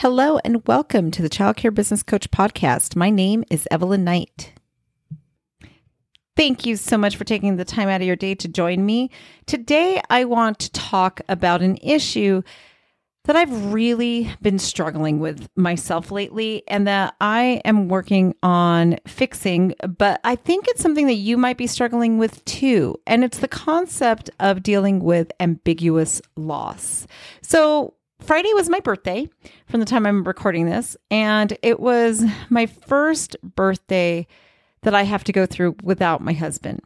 Hello and welcome to the Child Care Business Coach podcast. My name is Evelyn Knight. Thank you so much for taking the time out of your day to join me. Today, I want to talk about an issue that I've really been struggling with myself lately and that I am working on fixing, but I think it's something that you might be struggling with too. And it's the concept of dealing with ambiguous loss. So, Friday was my birthday from the time I'm recording this, and it was my first birthday that I have to go through without my husband.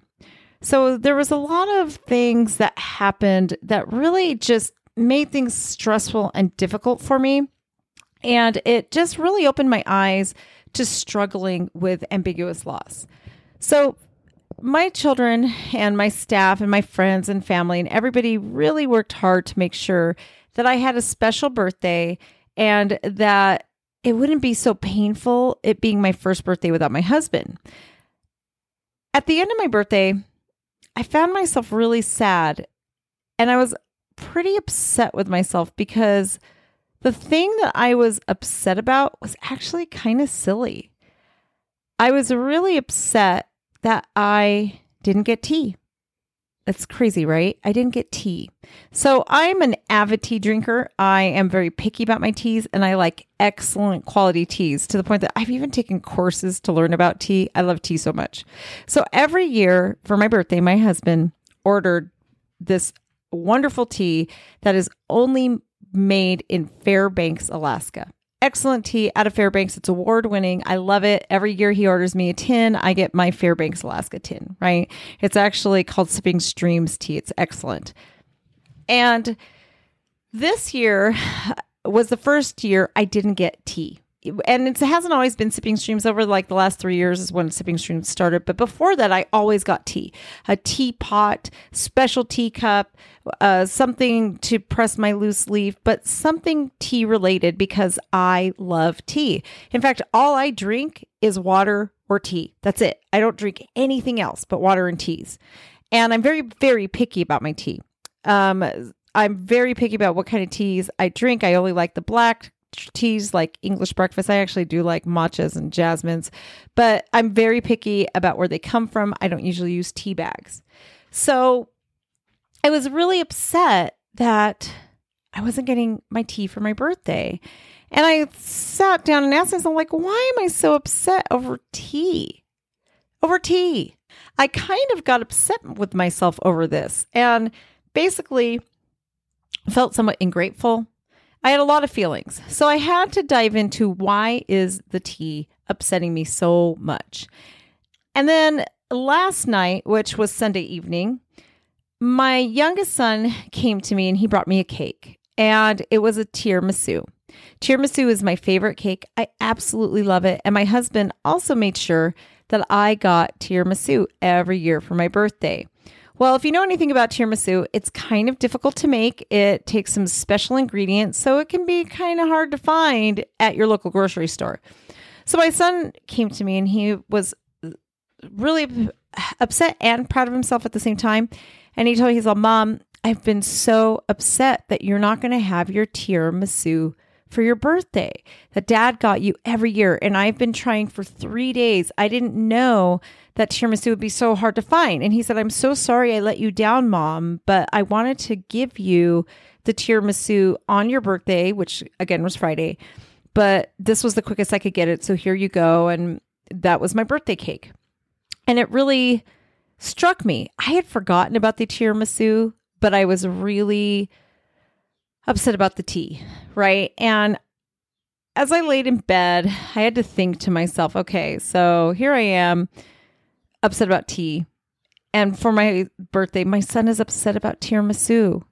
So there was a lot of things that happened that really just made things stressful and difficult for me. And it just really opened my eyes to struggling with ambiguous loss. So my children and my staff and my friends and family and everybody really worked hard to make sure that I had a special birthday and that it wouldn't be so painful it being my first birthday without my husband. At the end of my birthday, I found myself really sad and I was pretty upset with myself because the thing that I was upset about was actually kind of silly. I was really upset that I didn't get tea. That's crazy, right? I didn't get tea. So I'm an avid tea drinker. I am very picky about my teas and I like excellent quality teas to the point that I've even taken courses to learn about tea. I love tea so much. So every year for my birthday, my husband ordered this wonderful tea that is only made in Fairbanks, Alaska excellent tea out of Fairbanks. It's award winning. I love it. Every year he orders me a tin. I get my Fairbanks, Alaska tin, right? It's actually called Sipping Streams tea. It's excellent. And this year was the first year I didn't get tea. And it hasn't always been sipping streams. Over like the last three years is when sipping streams started. But before that i always got tea. A teapot special teacup uh, something to press my loose leaf but something tea related because i love tea. In fact all i drink is water or tea. That's it. I don't drink anything else but water and teas. And i'm very very picky about my tea. Um, i'm very picky about what kind of teas i drink i only like the black teas like English breakfast. I actually do like matchas and jasmines, but I'm very picky about where they come from. I don't usually use tea bags. So I was really upset that I wasn't getting my tea for my birthday. And I sat down and asked myself, like, why am I so upset over tea? Over tea. I kind of got upset with myself over this and basically felt somewhat ungrateful I had a lot of feelings. So I had to dive into why is the tea upsetting me so much. And then last night, which was Sunday evening, my youngest son came to me and he brought me a cake and it was a tiramisu. Tiramisu is my favorite cake. I absolutely love it. And my husband also made sure that I got tiramisu every year for my birthday. Well, if you know anything about tiramisu, it's kind of difficult to make. It takes some special ingredients, so it can be kind of hard to find at your local grocery store. So my son came to me and he was really upset and proud of himself at the same time. And he told me, he's like, Mom, I've been so upset that you're not going to have your tiramisu for your birthday that dad got you every year. And I've been trying for three days. I didn't know that tiramisu would be so hard to find. And he said, I'm so sorry I let you down, mom, but I wanted to give you the tiramisu on your birthday, which again was Friday. But this was the quickest I could get it. So here you go. And that was my birthday cake. And it really struck me. I had forgotten about the tiramisu, but I was really upset about the tea, right? And as I laid in bed, I had to think to myself, okay, so here I am upset about tea. And for my birthday, my son is upset about tiramisu.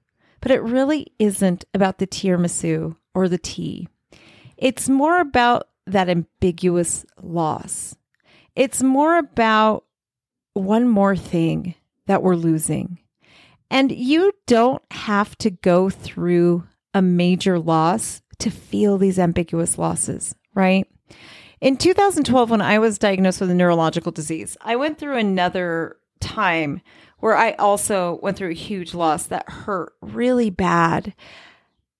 But it really isn't about the tiramisu or the tea. It's more about that ambiguous loss. It's more about one more thing that we're losing. And you don't have to go through a major loss to feel these ambiguous losses, right? In 2012, when I was diagnosed with a neurological disease, I went through another time where I also went through a huge loss that hurt really bad.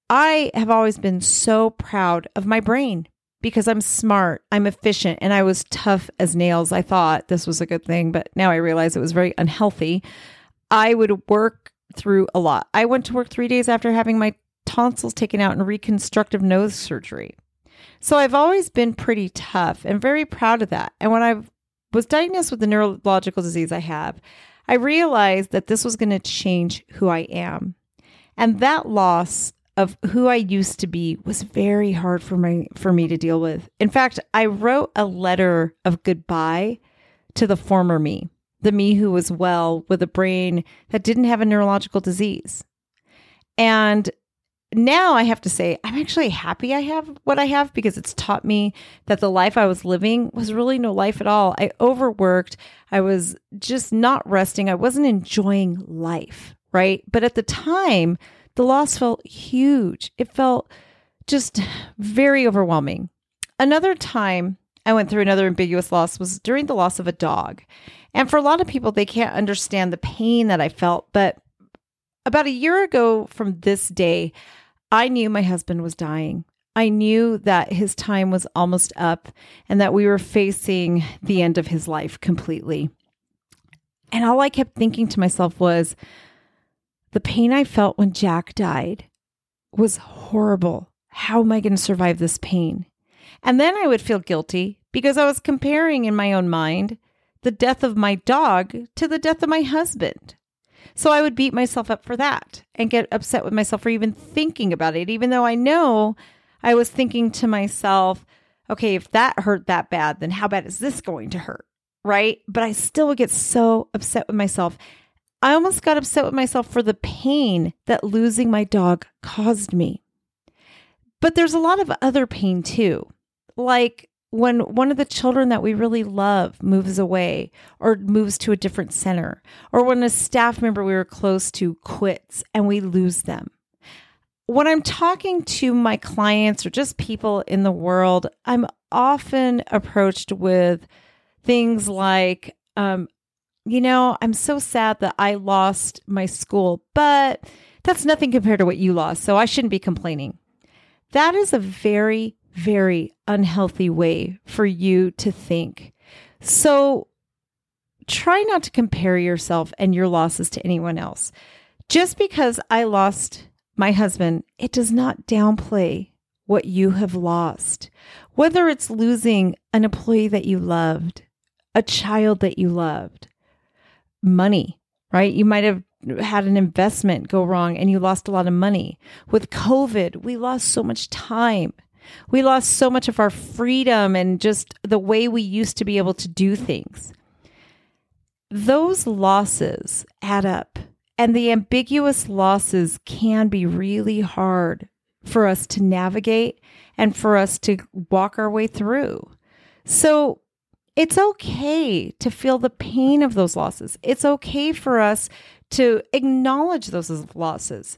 I have always been so proud of my brain because I'm smart, I'm efficient, and I was tough as nails. I thought this was a good thing, but now I realize it was very unhealthy. I would work through a lot. I went to work three days after having my tonsils taken out and reconstructive nose surgery. So I've always been pretty tough and very proud of that. And when I was diagnosed with the neurological disease I have, I realized that this was going to change who I am. And that loss of who I used to be was very hard for my for me to deal with. In fact, I wrote a letter of goodbye to the former me, the me who was well with a brain that didn't have a neurological disease. And now I have to say, I'm actually happy I have what I have because it's taught me that the life I was living was really no life at all. I overworked. I was just not resting. I wasn't enjoying life, right? But at the time, the loss felt huge. It felt just very overwhelming. Another time I went through another ambiguous loss was during the loss of a dog. And for a lot of people, they can't understand the pain that I felt. But about a year ago from this day, I knew my husband was dying. I knew that his time was almost up and that we were facing the end of his life completely. And all I kept thinking to myself was, the pain I felt when Jack died was horrible. How am I going to survive this pain? And then I would feel guilty because I was comparing in my own mind the death of my dog to the death of my husband. So I would beat myself up for that and get upset with myself for even thinking about it, even though I know I was thinking to myself, okay, if that hurt that bad, then how bad is this going to hurt? Right. But I still would get so upset with myself. I almost got upset with myself for the pain that losing my dog caused me. But there's a lot of other pain too, like when one of the children that we really love moves away or moves to a different center, or when a staff member we were close to quits and we lose them. When I'm talking to my clients or just people in the world, I'm often approached with things like, um, you know, I'm so sad that I lost my school, but that's nothing compared to what you lost. So I shouldn't be complaining. That is a very, very unhealthy way for you to think. So try not to compare yourself and your losses to anyone else. Just because I lost my husband, it does not downplay what you have lost. Whether it's losing an employee that you loved, a child that you loved, money, right? You might have had an investment go wrong and you lost a lot of money. With COVID, we lost so much time. We lost so much of our freedom and just the way we used to be able to do things. Those losses add up, and the ambiguous losses can be really hard for us to navigate and for us to walk our way through. So, it's okay to feel the pain of those losses. It's okay for us to acknowledge those losses.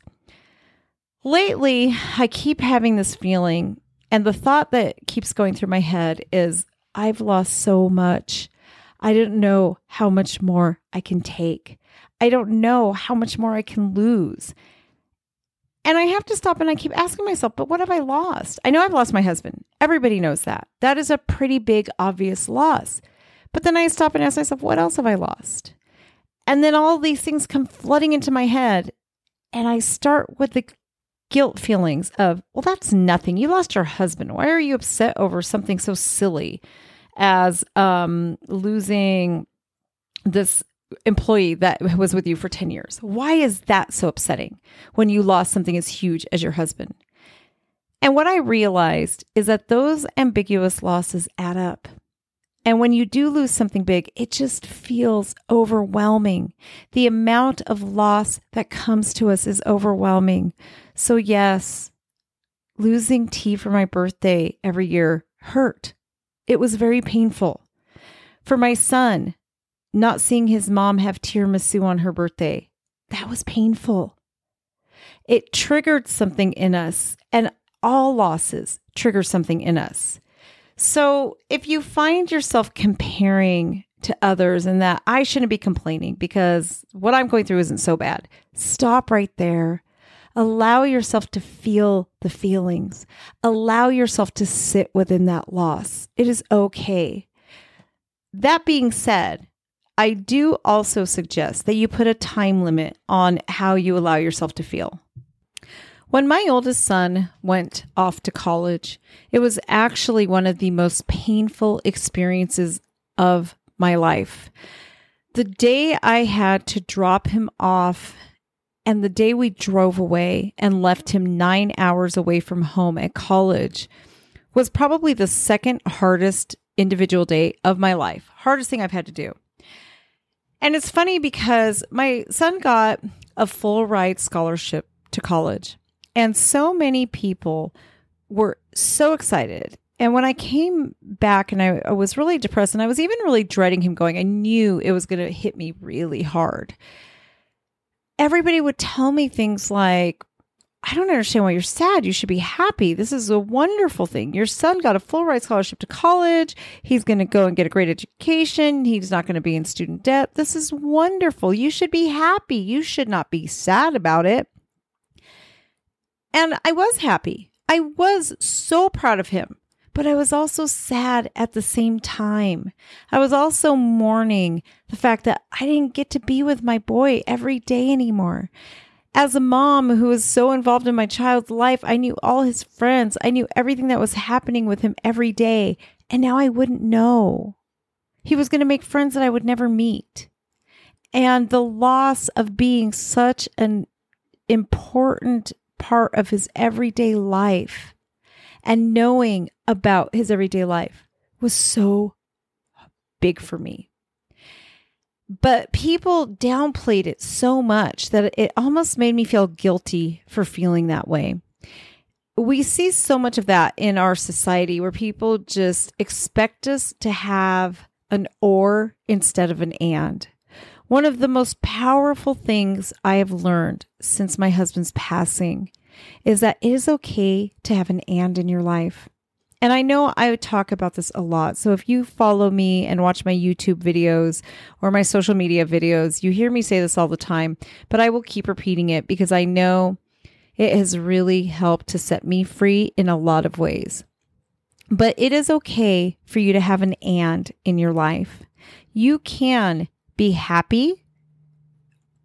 Lately, I keep having this feeling, and the thought that keeps going through my head is I've lost so much. I don't know how much more I can take. I don't know how much more I can lose. And I have to stop and I keep asking myself, but what have I lost? I know I've lost my husband. Everybody knows that. That is a pretty big, obvious loss. But then I stop and ask myself, what else have I lost? And then all these things come flooding into my head. And I start with the guilt feelings of, well, that's nothing. You lost your husband. Why are you upset over something so silly as um, losing this employee that was with you for 10 years. Why is that so upsetting when you lost something as huge as your husband? And what I realized is that those ambiguous losses add up. And when you do lose something big, it just feels overwhelming. The amount of loss that comes to us is overwhelming. So, yes, losing tea for my birthday every year hurt. It was very painful. For my son, not seeing his mom have tiramisu on her birthday. That was painful. It triggered something in us, and all losses trigger something in us. So if you find yourself comparing to others and that I shouldn't be complaining because what I'm going through isn't so bad, stop right there. Allow yourself to feel the feelings. Allow yourself to sit within that loss. It is okay. That being said, I do also suggest that you put a time limit on how you allow yourself to feel. When my oldest son went off to college, it was actually one of the most painful experiences of my life. The day I had to drop him off and the day we drove away and left him nine hours away from home at college was probably the second hardest individual day of my life. Hardest thing I've had to do. And it's funny because my son got a full ride scholarship to college. And so many people were so excited. And when I came back and I, I was really depressed and I was even really dreading him going, I knew it was going to hit me really hard. Everybody would tell me things like, I don't understand why you're sad. You should be happy. This is a wonderful thing. Your son got a full ride scholarship to college. He's going to go and get a great education. He's not going to be in student debt. This is wonderful. You should be happy. You should not be sad about it. And I was happy. I was so proud of him, but I was also sad at the same time. I was also mourning the fact that I didn't get to be with my boy every day anymore as a mom who was so involved in my child's life, I knew all his friends. I knew everything that was happening with him every day. And now I wouldn't know. He was going to make friends that I would never meet. And the loss of being such an important part of his everyday life and knowing about his everyday life was so big for me. But people downplayed it so much that it almost made me feel guilty for feeling that way. We see so much of that in our society where people just expect us to have an or instead of an and. One of the most powerful things I have learned since my husband's passing is that it is okay to have an and in your life. And I know I talk about this a lot. So if you follow me and watch my YouTube videos or my social media videos, you hear me say this all the time, but I will keep repeating it because I know it has really helped to set me free in a lot of ways. But it is okay for you to have an and in your life. You can be happy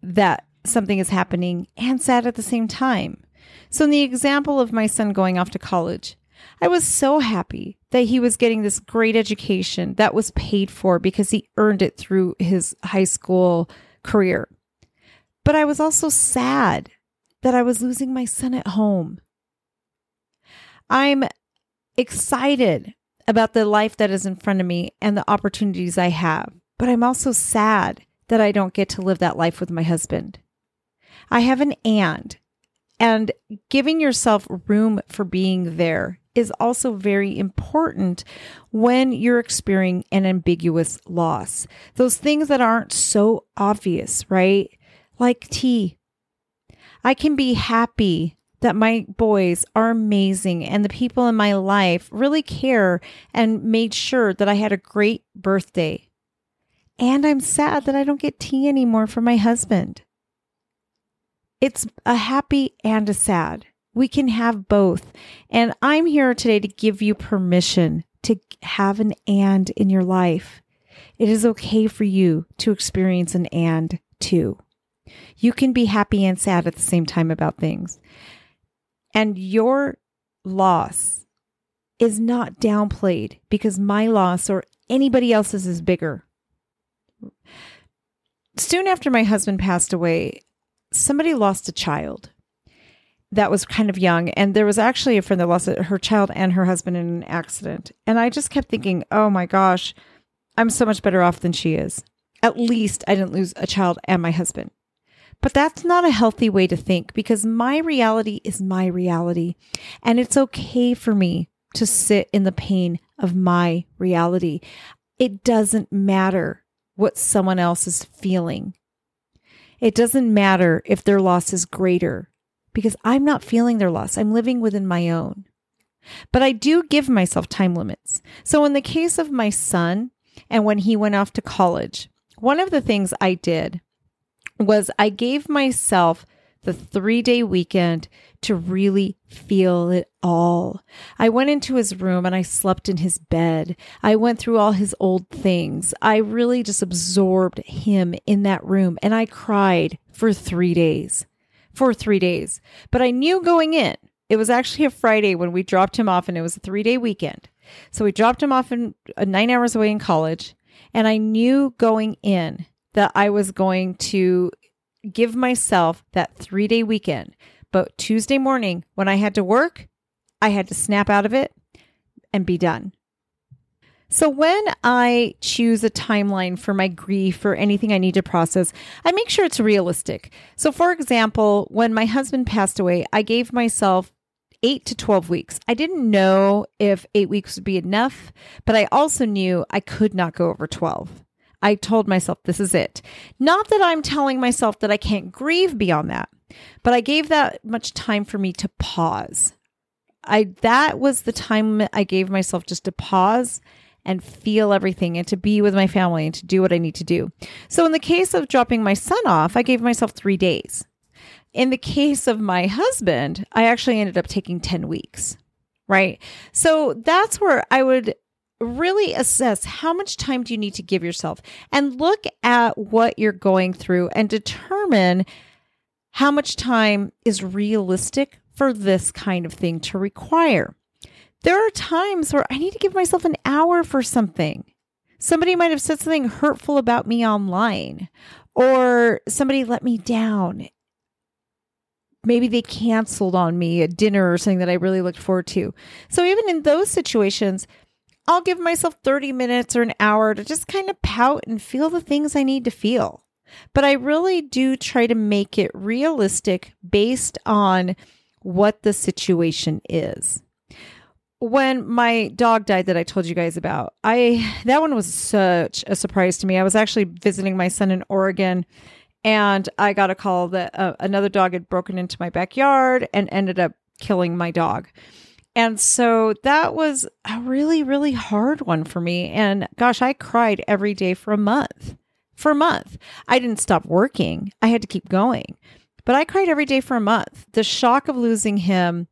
that something is happening and sad at the same time. So, in the example of my son going off to college, I was so happy that he was getting this great education that was paid for because he earned it through his high school career. But I was also sad that I was losing my son at home. I'm excited about the life that is in front of me and the opportunities I have, but I'm also sad that I don't get to live that life with my husband. I have an and, and giving yourself room for being there is also very important when you're experiencing an ambiguous loss. Those things that aren't so obvious, right? Like tea. I can be happy that my boys are amazing and the people in my life really care and made sure that I had a great birthday. And I'm sad that I don't get tea anymore from my husband. It's a happy and a sad. We can have both. And I'm here today to give you permission to have an and in your life. It is okay for you to experience an and too. You can be happy and sad at the same time about things. And your loss is not downplayed because my loss or anybody else's is bigger. Soon after my husband passed away, somebody lost a child that was kind of young. And there was actually a friend that lost her child and her husband in an accident. And I just kept thinking, oh my gosh, I'm so much better off than she is. At least I didn't lose a child and my husband. But that's not a healthy way to think because my reality is my reality. And it's okay for me to sit in the pain of my reality. It doesn't matter what someone else is feeling. It doesn't matter if their loss is greater because I'm not feeling their loss. I'm living within my own. But I do give myself time limits. So, in the case of my son, and when he went off to college, one of the things I did was I gave myself the three day weekend to really feel it all. I went into his room and I slept in his bed. I went through all his old things. I really just absorbed him in that room and I cried for three days. For three days. But I knew going in, it was actually a Friday when we dropped him off and it was a three day weekend. So we dropped him off in uh, nine hours away in college. And I knew going in that I was going to give myself that three day weekend. But Tuesday morning, when I had to work, I had to snap out of it and be done. So, when I choose a timeline for my grief or anything I need to process, I make sure it's realistic. So, for example, when my husband passed away, I gave myself eight to 12 weeks. I didn't know if eight weeks would be enough, but I also knew I could not go over 12. I told myself this is it. Not that I'm telling myself that I can't grieve beyond that, but I gave that much time for me to pause. I that was the time I gave myself just to pause and feel everything and to be with my family and to do what I need to do. So in the case of dropping my son off, I gave myself 3 days. In the case of my husband, I actually ended up taking 10 weeks. Right? So that's where I would really assess how much time do you need to give yourself and look at what you're going through and determine how much time is realistic for this kind of thing to require. There are times where I need to give myself an hour for something. Somebody might have said something hurtful about me online, or somebody let me down. Maybe they canceled on me a dinner or something that I really looked forward to. So, even in those situations, I'll give myself 30 minutes or an hour to just kind of pout and feel the things I need to feel. But I really do try to make it realistic based on what the situation is. When my dog died that I told you guys about, I that one was such a surprise to me. I was actually visiting my son in Oregon and I got a call that uh, another dog had broken into my backyard and ended up killing my dog. And so that was a really, really hard one for me. And gosh, I cried every day for a month. For a month. I didn't stop working, I had to keep going. But I cried every day for a month. The shock of losing him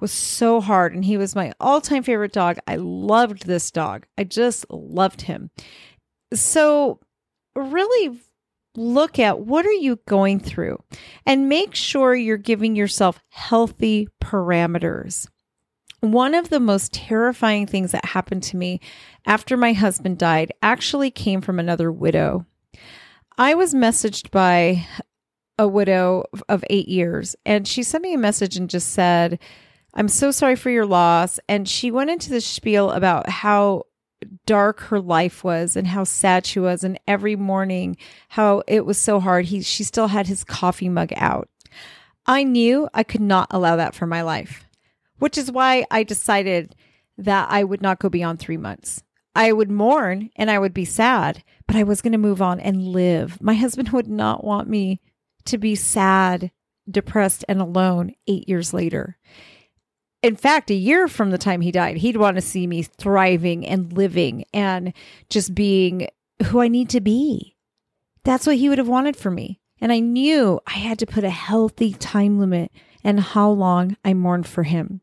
was so hard. And he was my all time favorite dog. I loved this dog, I just loved him. So, really look at what are you going through and make sure you're giving yourself healthy parameters. One of the most terrifying things that happened to me after my husband died actually came from another widow. I was messaged by a widow of eight years, and she sent me a message and just said, I'm so sorry for your loss. And she went into the spiel about how dark her life was and how sad she was and every morning how it was so hard he she still had his coffee mug out i knew i could not allow that for my life which is why I decided that I would not go beyond three months. I would mourn and I would be sad, but I was going to move on and live. My husband would not want me to be sad, depressed, and alone eight years later. In fact, a year from the time he died, he'd want to see me thriving and living and just being who I need to be. That's what he would have wanted for me. And I knew I had to put a healthy time limit and how long I mourned for him.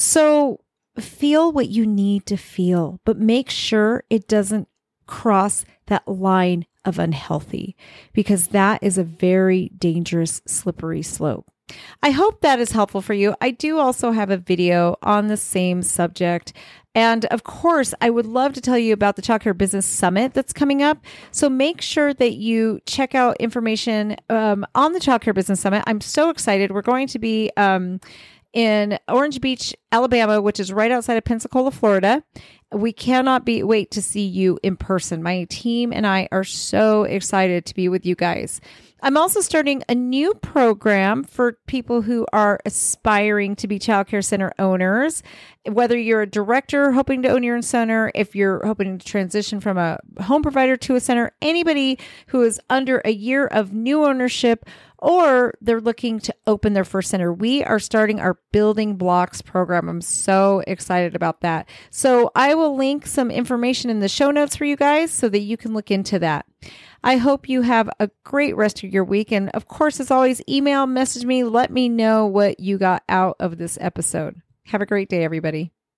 So feel what you need to feel, but make sure it doesn't cross that line of unhealthy because that is a very dangerous, slippery slope. I hope that is helpful for you. I do also have a video on the same subject. And of course, I would love to tell you about the Childcare Business Summit that's coming up. So make sure that you check out information um, on the Childcare Business Summit. I'm so excited. We're going to be um, in Orange Beach, Alabama, which is right outside of Pensacola, Florida. We cannot be wait to see you in person. My team and I are so excited to be with you guys. I'm also starting a new program for people who are aspiring to be childcare center owners. Whether you're a director hoping to own your own center, if you're hoping to transition from a home provider to a center, anybody who is under a year of new ownership or they're looking to open their first center. We are starting our building blocks program. I'm so excited about that. So I will link some information in the show notes for you guys so that you can look into that. I hope you have a great rest of your week. And of course, as always, email, message me, let me know what you got out of this episode. Have a great day, everybody.